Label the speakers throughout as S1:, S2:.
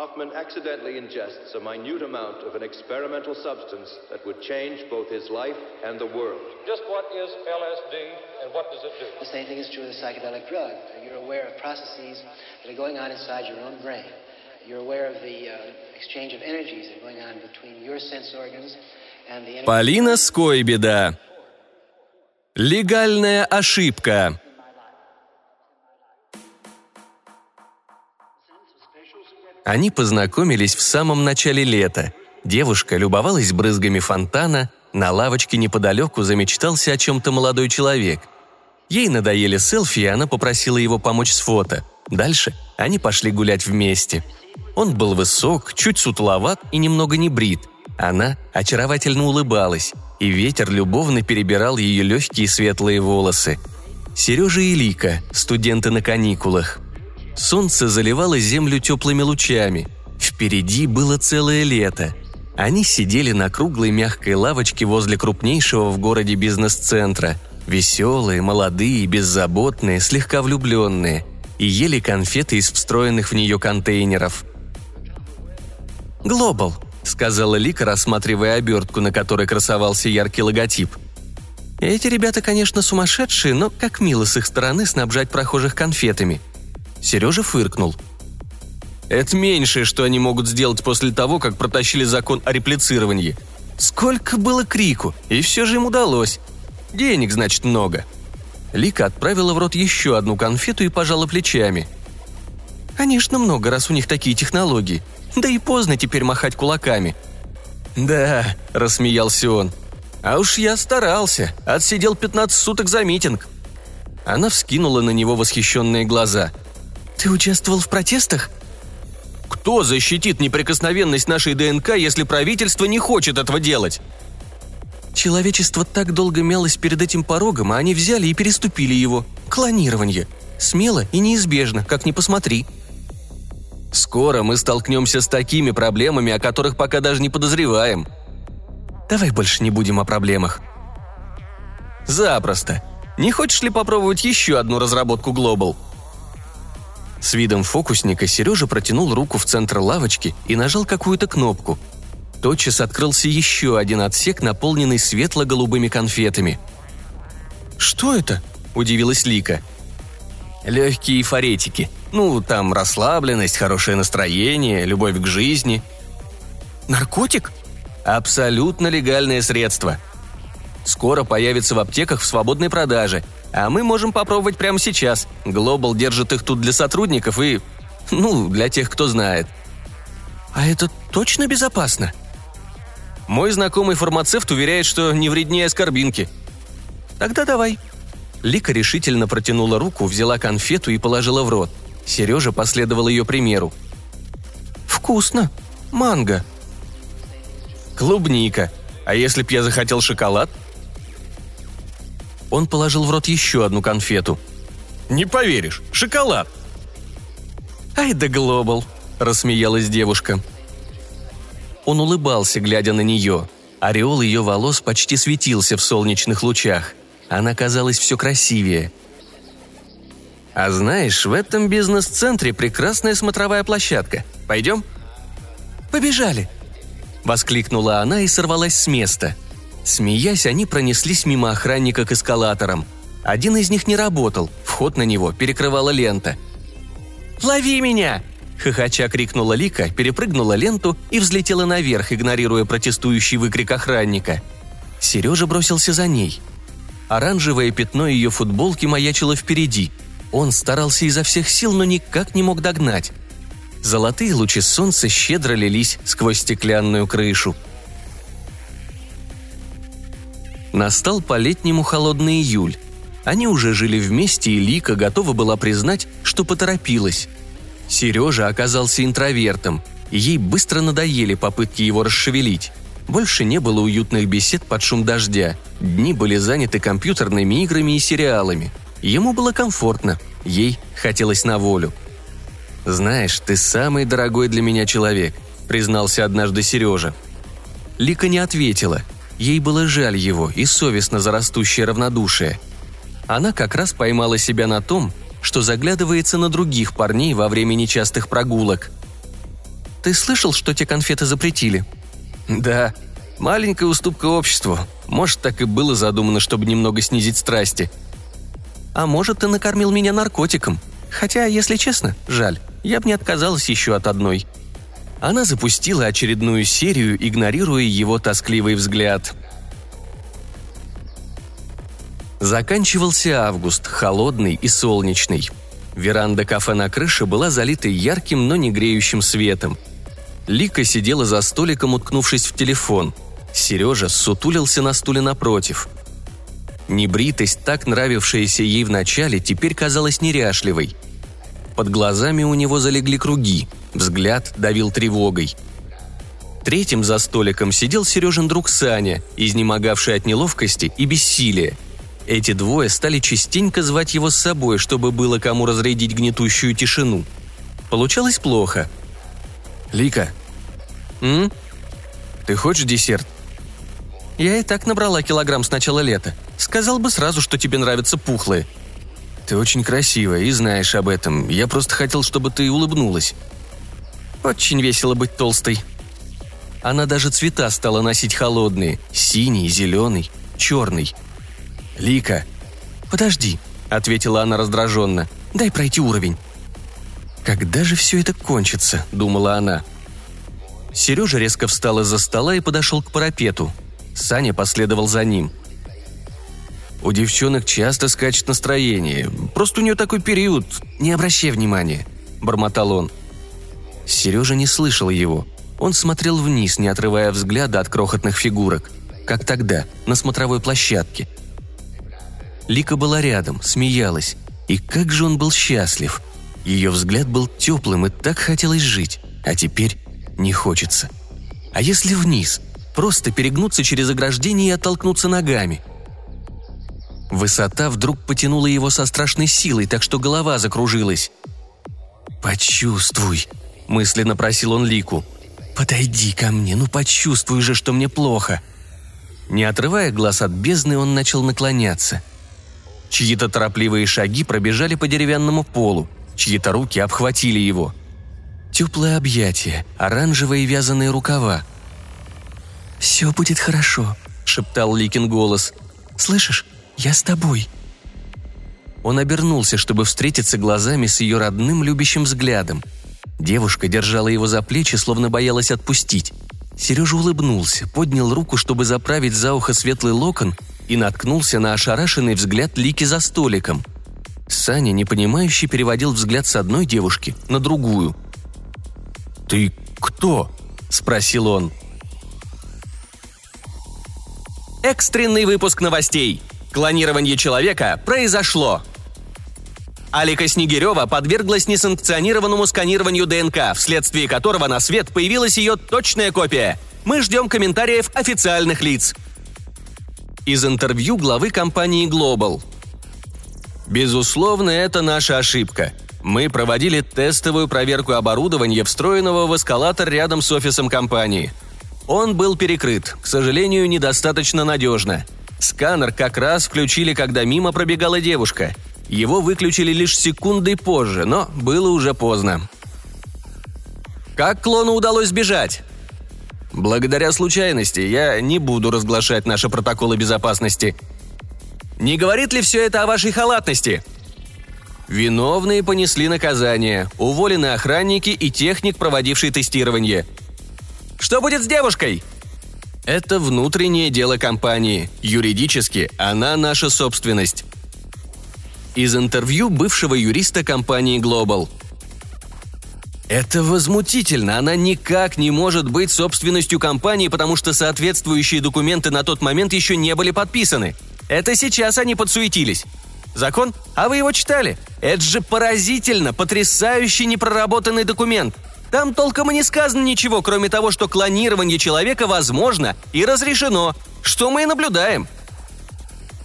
S1: Hoffman accidentally ingests a minute amount of an experimental substance that would change both his life and the world.
S2: Just what is LSD and what does it do?
S3: The same thing is true of the psychedelic drug. You're aware of processes that are going on inside your own brain. You're aware of the uh, exchange of energies that are going on between your sense organs and the...
S4: Полина Скойбеда. Легальная ошибка. Они познакомились в самом начале лета. Девушка любовалась брызгами фонтана, на лавочке неподалеку замечтался о чем-то молодой человек. Ей надоели селфи, и она попросила его помочь с фото. Дальше они пошли гулять вместе. Он был высок, чуть сутуловат и немного не брит. Она очаровательно улыбалась, и ветер любовно перебирал ее легкие светлые волосы. Сережа и Лика, студенты на каникулах. Солнце заливало землю теплыми лучами. Впереди было целое лето. Они сидели на круглой мягкой лавочке возле крупнейшего в городе бизнес-центра. Веселые, молодые, беззаботные, слегка влюбленные. И ели конфеты из встроенных в нее контейнеров. «Глобал», — сказала Лика, рассматривая обертку, на которой красовался яркий логотип. «Эти ребята, конечно, сумасшедшие, но как мило с их стороны снабжать прохожих конфетами — Сережа фыркнул. «Это меньшее, что они могут сделать после того, как протащили закон о реплицировании. Сколько было крику, и все же им удалось. Денег, значит, много». Лика отправила в рот еще одну конфету и пожала плечами. «Конечно, много, раз у них такие технологии. Да и поздно теперь махать кулаками». «Да», – рассмеялся он. «А уж я старался. Отсидел 15 суток за митинг». Она вскинула на него восхищенные глаза – «Ты участвовал в протестах?» «Кто защитит неприкосновенность нашей ДНК, если правительство не хочет этого делать?» Человечество так долго мялось перед этим порогом, а они взяли и переступили его. Клонирование. Смело и неизбежно, как ни посмотри. Скоро мы столкнемся с такими проблемами, о которых пока даже не подозреваем. Давай больше не будем о проблемах. Запросто. Не хочешь ли попробовать еще одну разработку Global? С видом фокусника Сережа протянул руку в центр лавочки и нажал какую-то кнопку. Тотчас открылся еще один отсек, наполненный светло-голубыми конфетами. «Что это?» – удивилась Лика. «Легкие форетики. Ну, там расслабленность, хорошее настроение, любовь к жизни». «Наркотик?» «Абсолютно легальное средство. Скоро появится в аптеках в свободной продаже – а мы можем попробовать прямо сейчас. Глобал держит их тут для сотрудников и... Ну, для тех, кто знает. А это точно безопасно? Мой знакомый фармацевт уверяет, что не вреднее аскорбинки. Тогда давай. Лика решительно протянула руку, взяла конфету и положила в рот. Сережа последовал ее примеру. «Вкусно. Манго». «Клубника. А если б я захотел шоколад?» Он положил в рот еще одну конфету. «Не поверишь, шоколад!» «Ай да глобал!» – рассмеялась девушка. Он улыбался, глядя на нее. Ореол ее волос почти светился в солнечных лучах. Она казалась все красивее. «А знаешь, в этом бизнес-центре прекрасная смотровая площадка. Пойдем?» «Побежали!» – воскликнула она и сорвалась с места – Смеясь, они пронеслись мимо охранника к эскалаторам. Один из них не работал, вход на него перекрывала лента. «Лови меня!» – хохоча крикнула Лика, перепрыгнула ленту и взлетела наверх, игнорируя протестующий выкрик охранника. Сережа бросился за ней. Оранжевое пятно ее футболки маячило впереди. Он старался изо всех сил, но никак не мог догнать. Золотые лучи солнца щедро лились сквозь стеклянную крышу – Настал по-летнему холодный июль. Они уже жили вместе, и Лика готова была признать, что поторопилась. Сережа оказался интровертом, и ей быстро надоели попытки его расшевелить. Больше не было уютных бесед под шум дождя. Дни были заняты компьютерными играми и сериалами. Ему было комфортно, ей хотелось на волю. «Знаешь, ты самый дорогой для меня человек», — признался однажды Сережа. Лика не ответила — Ей было жаль его и совестно за растущее равнодушие. Она как раз поймала себя на том, что заглядывается на других парней во время нечастых прогулок. ты слышал, что те конфеты запретили?» «Да. Маленькая уступка обществу. Может, так и было задумано, чтобы немного снизить страсти. А может, ты накормил меня наркотиком. Хотя, если честно, жаль, я бы не отказалась еще от одной». Она запустила очередную серию, игнорируя его тоскливый взгляд. Заканчивался август, холодный и солнечный. Веранда кафе на крыше была залита ярким, но не греющим светом. Лика сидела за столиком, уткнувшись в телефон. Сережа сутулился на стуле напротив. Небритость, так нравившаяся ей вначале, теперь казалась неряшливой. Под глазами у него залегли круги, взгляд давил тревогой. Третьим за столиком сидел Сережин друг Саня, изнемогавший от неловкости и бессилия. Эти двое стали частенько звать его с собой, чтобы было кому разрядить гнетущую тишину. Получалось плохо. «Лика, м? Ты хочешь десерт?» «Я и так набрала килограмм с начала лета. Сказал бы сразу, что тебе нравятся пухлые». «Ты очень красивая и знаешь об этом. Я просто хотел, чтобы ты улыбнулась». «Очень весело быть толстой». Она даже цвета стала носить холодные – синий, зеленый, черный – «Лика!» «Подожди», — ответила она раздраженно. «Дай пройти уровень». «Когда же все это кончится?» — думала она. Сережа резко встал из-за стола и подошел к парапету. Саня последовал за ним. «У девчонок часто скачет настроение. Просто у нее такой период. Не обращай внимания», — бормотал он. Сережа не слышал его. Он смотрел вниз, не отрывая взгляда от крохотных фигурок. Как тогда, на смотровой площадке — Лика была рядом, смеялась. И как же он был счастлив. Ее взгляд был теплым и так хотелось жить. А теперь не хочется. А если вниз? Просто перегнуться через ограждение и оттолкнуться ногами. Высота вдруг потянула его со страшной силой, так что голова закружилась. «Почувствуй», — мысленно просил он Лику. «Подойди ко мне, ну почувствуй же, что мне плохо». Не отрывая глаз от бездны, он начал наклоняться — Чьи-то торопливые шаги пробежали по деревянному полу, чьи-то руки обхватили его. Теплое объятие, оранжевые вязаные рукава. «Все будет хорошо», — шептал Ликин голос. «Слышишь, я с тобой». Он обернулся, чтобы встретиться глазами с ее родным любящим взглядом. Девушка держала его за плечи, словно боялась отпустить. Сережа улыбнулся, поднял руку, чтобы заправить за ухо светлый локон и наткнулся на ошарашенный взгляд Лики за столиком. Саня, непонимающе, переводил взгляд с одной девушки на другую. «Ты кто?» – спросил он.
S5: Экстренный выпуск новостей. Клонирование человека произошло. Алика Снегирева подверглась несанкционированному сканированию ДНК, вследствие которого на свет появилась ее точная копия. Мы ждем комментариев официальных лиц из интервью главы компании Global. Безусловно, это наша ошибка. Мы проводили тестовую проверку оборудования, встроенного в эскалатор рядом с офисом компании. Он был перекрыт, к сожалению, недостаточно надежно. Сканер как раз включили, когда мимо пробегала девушка. Его выключили лишь секундой позже, но было уже поздно. Как клону удалось сбежать? Благодаря случайности я не буду разглашать наши протоколы безопасности. Не говорит ли все это о вашей халатности? Виновные понесли наказание, уволены охранники и техник, проводивший тестирование. Что будет с девушкой? Это внутреннее дело компании. Юридически она наша собственность. Из интервью бывшего юриста компании Global – это возмутительно. Она никак не может быть собственностью компании, потому что соответствующие документы на тот момент еще не были подписаны. Это сейчас они подсуетились. Закон? А вы его читали? Это же поразительно, потрясающий непроработанный документ. Там толком и не сказано ничего, кроме того, что клонирование человека возможно и разрешено, что мы и наблюдаем.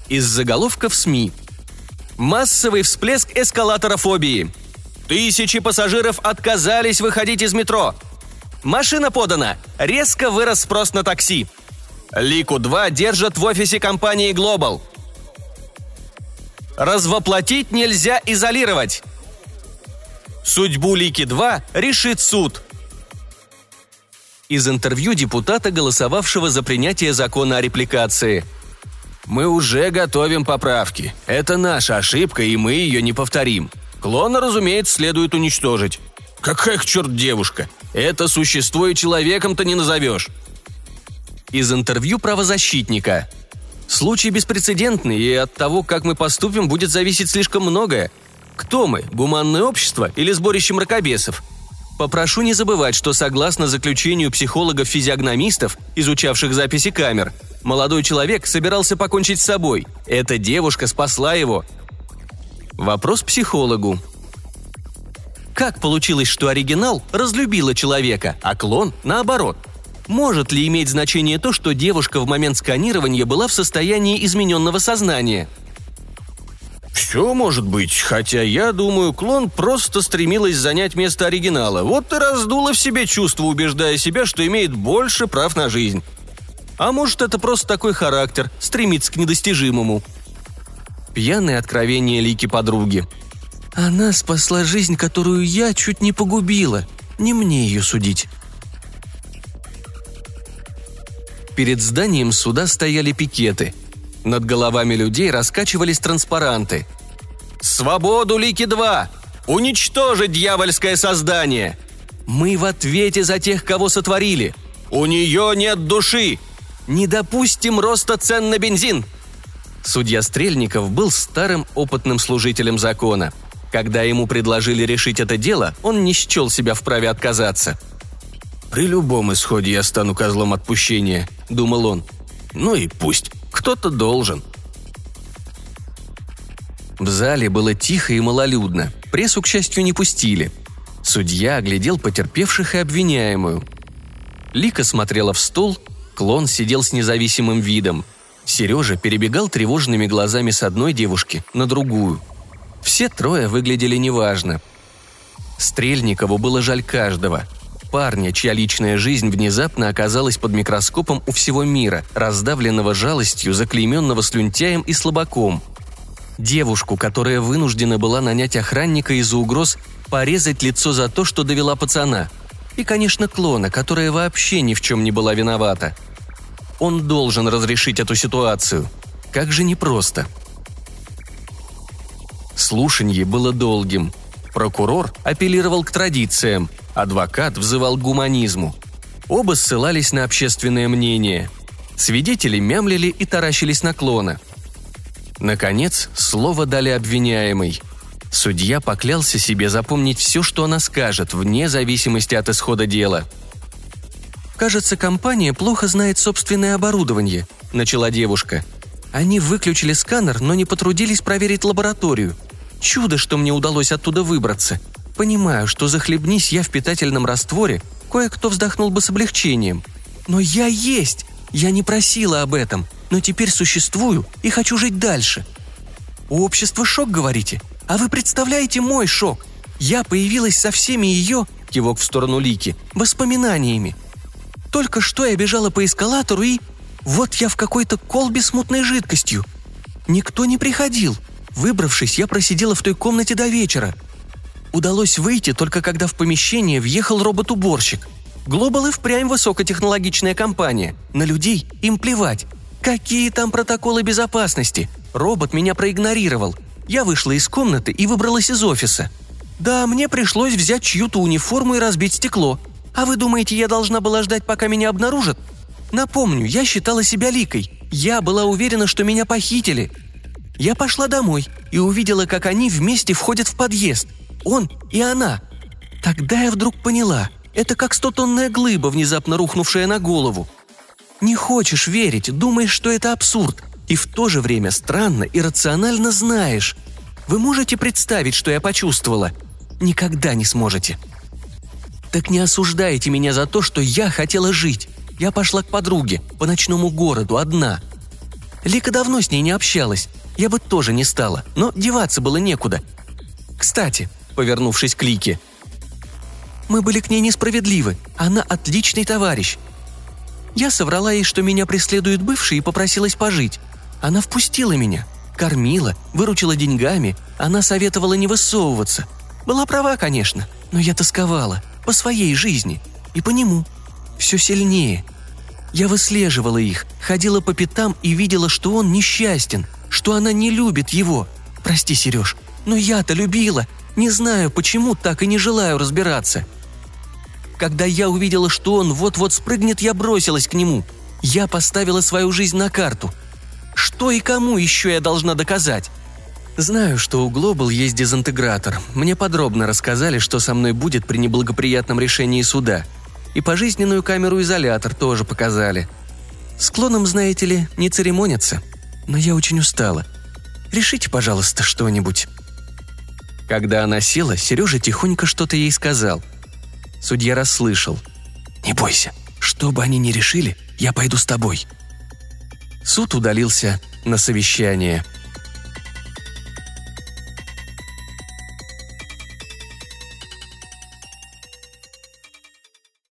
S5: Из заголовка в СМИ. Массовый всплеск эскалаторофобии. Тысячи пассажиров отказались выходить из метро. Машина подана. Резко вырос спрос на такси. Лику-2 держат в офисе компании Global. Развоплотить нельзя изолировать. Судьбу Лики-2 решит суд.
S4: Из интервью депутата, голосовавшего за принятие закона о репликации.
S5: «Мы уже готовим поправки. Это наша ошибка, и мы ее не повторим. Клона, разумеется, следует уничтожить. Какая к черт девушка? Это существо и человеком-то не назовешь.
S4: Из интервью правозащитника. Случай беспрецедентный, и от того, как мы поступим, будет зависеть слишком многое. Кто мы, гуманное общество или сборище мракобесов? Попрошу не забывать, что согласно заключению психологов-физиогномистов, изучавших записи камер, молодой человек собирался покончить с собой. Эта девушка спасла его. Вопрос психологу. Как получилось, что оригинал разлюбила человека, а клон наоборот? Может ли иметь значение то, что девушка в момент сканирования была в состоянии измененного сознания?
S5: Все может быть, хотя я думаю, клон просто стремилась занять место оригинала. Вот и раздула в себе чувство, убеждая себя, что имеет больше прав на жизнь.
S4: А может, это просто такой характер, стремится к недостижимому. Пьяное откровение Лики подруги – она спасла жизнь, которую я чуть не погубила. Не мне ее судить. Перед зданием суда стояли пикеты. Над головами людей раскачивались транспаранты. «Свободу, Лики-2! Уничтожить дьявольское создание! Мы в ответе за тех, кого сотворили! У нее нет души! Не допустим роста цен на бензин!» Судья Стрельников был старым опытным служителем закона – когда ему предложили решить это дело, он не счел себя вправе отказаться.
S5: «При любом исходе я стану козлом отпущения», — думал он. «Ну и пусть. Кто-то должен».
S4: В зале было тихо и малолюдно. Прессу, к счастью, не пустили. Судья оглядел потерпевших и обвиняемую. Лика смотрела в стол, клон сидел с независимым видом. Сережа перебегал тревожными глазами с одной девушки на другую – все трое выглядели неважно. Стрельникову было жаль каждого. Парня, чья личная жизнь внезапно оказалась под микроскопом у всего мира, раздавленного жалостью, заклейменного слюнтяем и слабаком. Девушку, которая вынуждена была нанять охранника из-за угроз порезать лицо за то, что довела пацана. И, конечно, клона, которая вообще ни в чем не была виновата. Он должен разрешить эту ситуацию. Как же непросто. Слушанье было долгим. Прокурор апеллировал к традициям, адвокат взывал к гуманизму. Оба ссылались на общественное мнение. Свидетели мямлили и таращились на клона. Наконец, слово дали обвиняемый. Судья поклялся себе запомнить все, что она скажет, вне зависимости от исхода дела. «Кажется, компания плохо знает собственное оборудование», – начала девушка. «Они выключили сканер, но не потрудились проверить лабораторию. Чудо, что мне удалось оттуда выбраться. Понимаю, что захлебнись я в питательном растворе, кое-кто вздохнул бы с облегчением. Но я есть! Я не просила об этом, но теперь существую и хочу жить дальше. У общества шок, говорите? А вы представляете мой шок? Я появилась со всеми ее, кивок в сторону Лики, воспоминаниями. Только что я бежала по эскалатору и... Вот я в какой-то колбе с мутной жидкостью. Никто не приходил – Выбравшись, я просидела в той комнате до вечера. Удалось выйти только когда в помещение въехал робот-уборщик. Глобал и впрямь высокотехнологичная компания. На людей им плевать. Какие там протоколы безопасности? Робот меня проигнорировал. Я вышла из комнаты и выбралась из офиса. Да, мне пришлось взять чью-то униформу и разбить стекло. А вы думаете, я должна была ждать, пока меня обнаружат? Напомню, я считала себя ликой. Я была уверена, что меня похитили. Я пошла домой и увидела, как они вместе входят в подъезд. Он и она. Тогда я вдруг поняла, это как стотонная глыба, внезапно рухнувшая на голову. Не хочешь верить, думаешь, что это абсурд, и в то же время странно и рационально знаешь. Вы можете представить, что я почувствовала? Никогда не сможете. Так не осуждайте меня за то, что я хотела жить. Я пошла к подруге, по ночному городу, одна. Лика давно с ней не общалась, я бы тоже не стала, но деваться было некуда. Кстати, повернувшись к Лике, мы были к ней несправедливы, она отличный товарищ. Я соврала ей, что меня преследует бывший и попросилась пожить. Она впустила меня, кормила, выручила деньгами, она советовала не высовываться. Была права, конечно, но я тосковала по своей жизни и по нему. все сильнее. Я выслеживала их, ходила по пятам и видела, что он несчастен, что она не любит его. Прости, Сереж, но я-то любила. Не знаю, почему так и не желаю разбираться. Когда я увидела, что он вот-вот спрыгнет, я бросилась к нему. Я поставила свою жизнь на карту. Что и кому еще я должна доказать? Знаю, что у Глобал есть дезинтегратор. Мне подробно рассказали, что со мной будет при неблагоприятном решении суда. И пожизненную камеру-изолятор тоже показали. С клоном, знаете ли, не церемонятся. Но я очень устала. Решите, пожалуйста, что-нибудь. Когда она села, Сережа тихонько что-то ей сказал. Судья расслышал. «Не бойся, что бы они ни решили, я пойду с тобой». Суд удалился на совещание –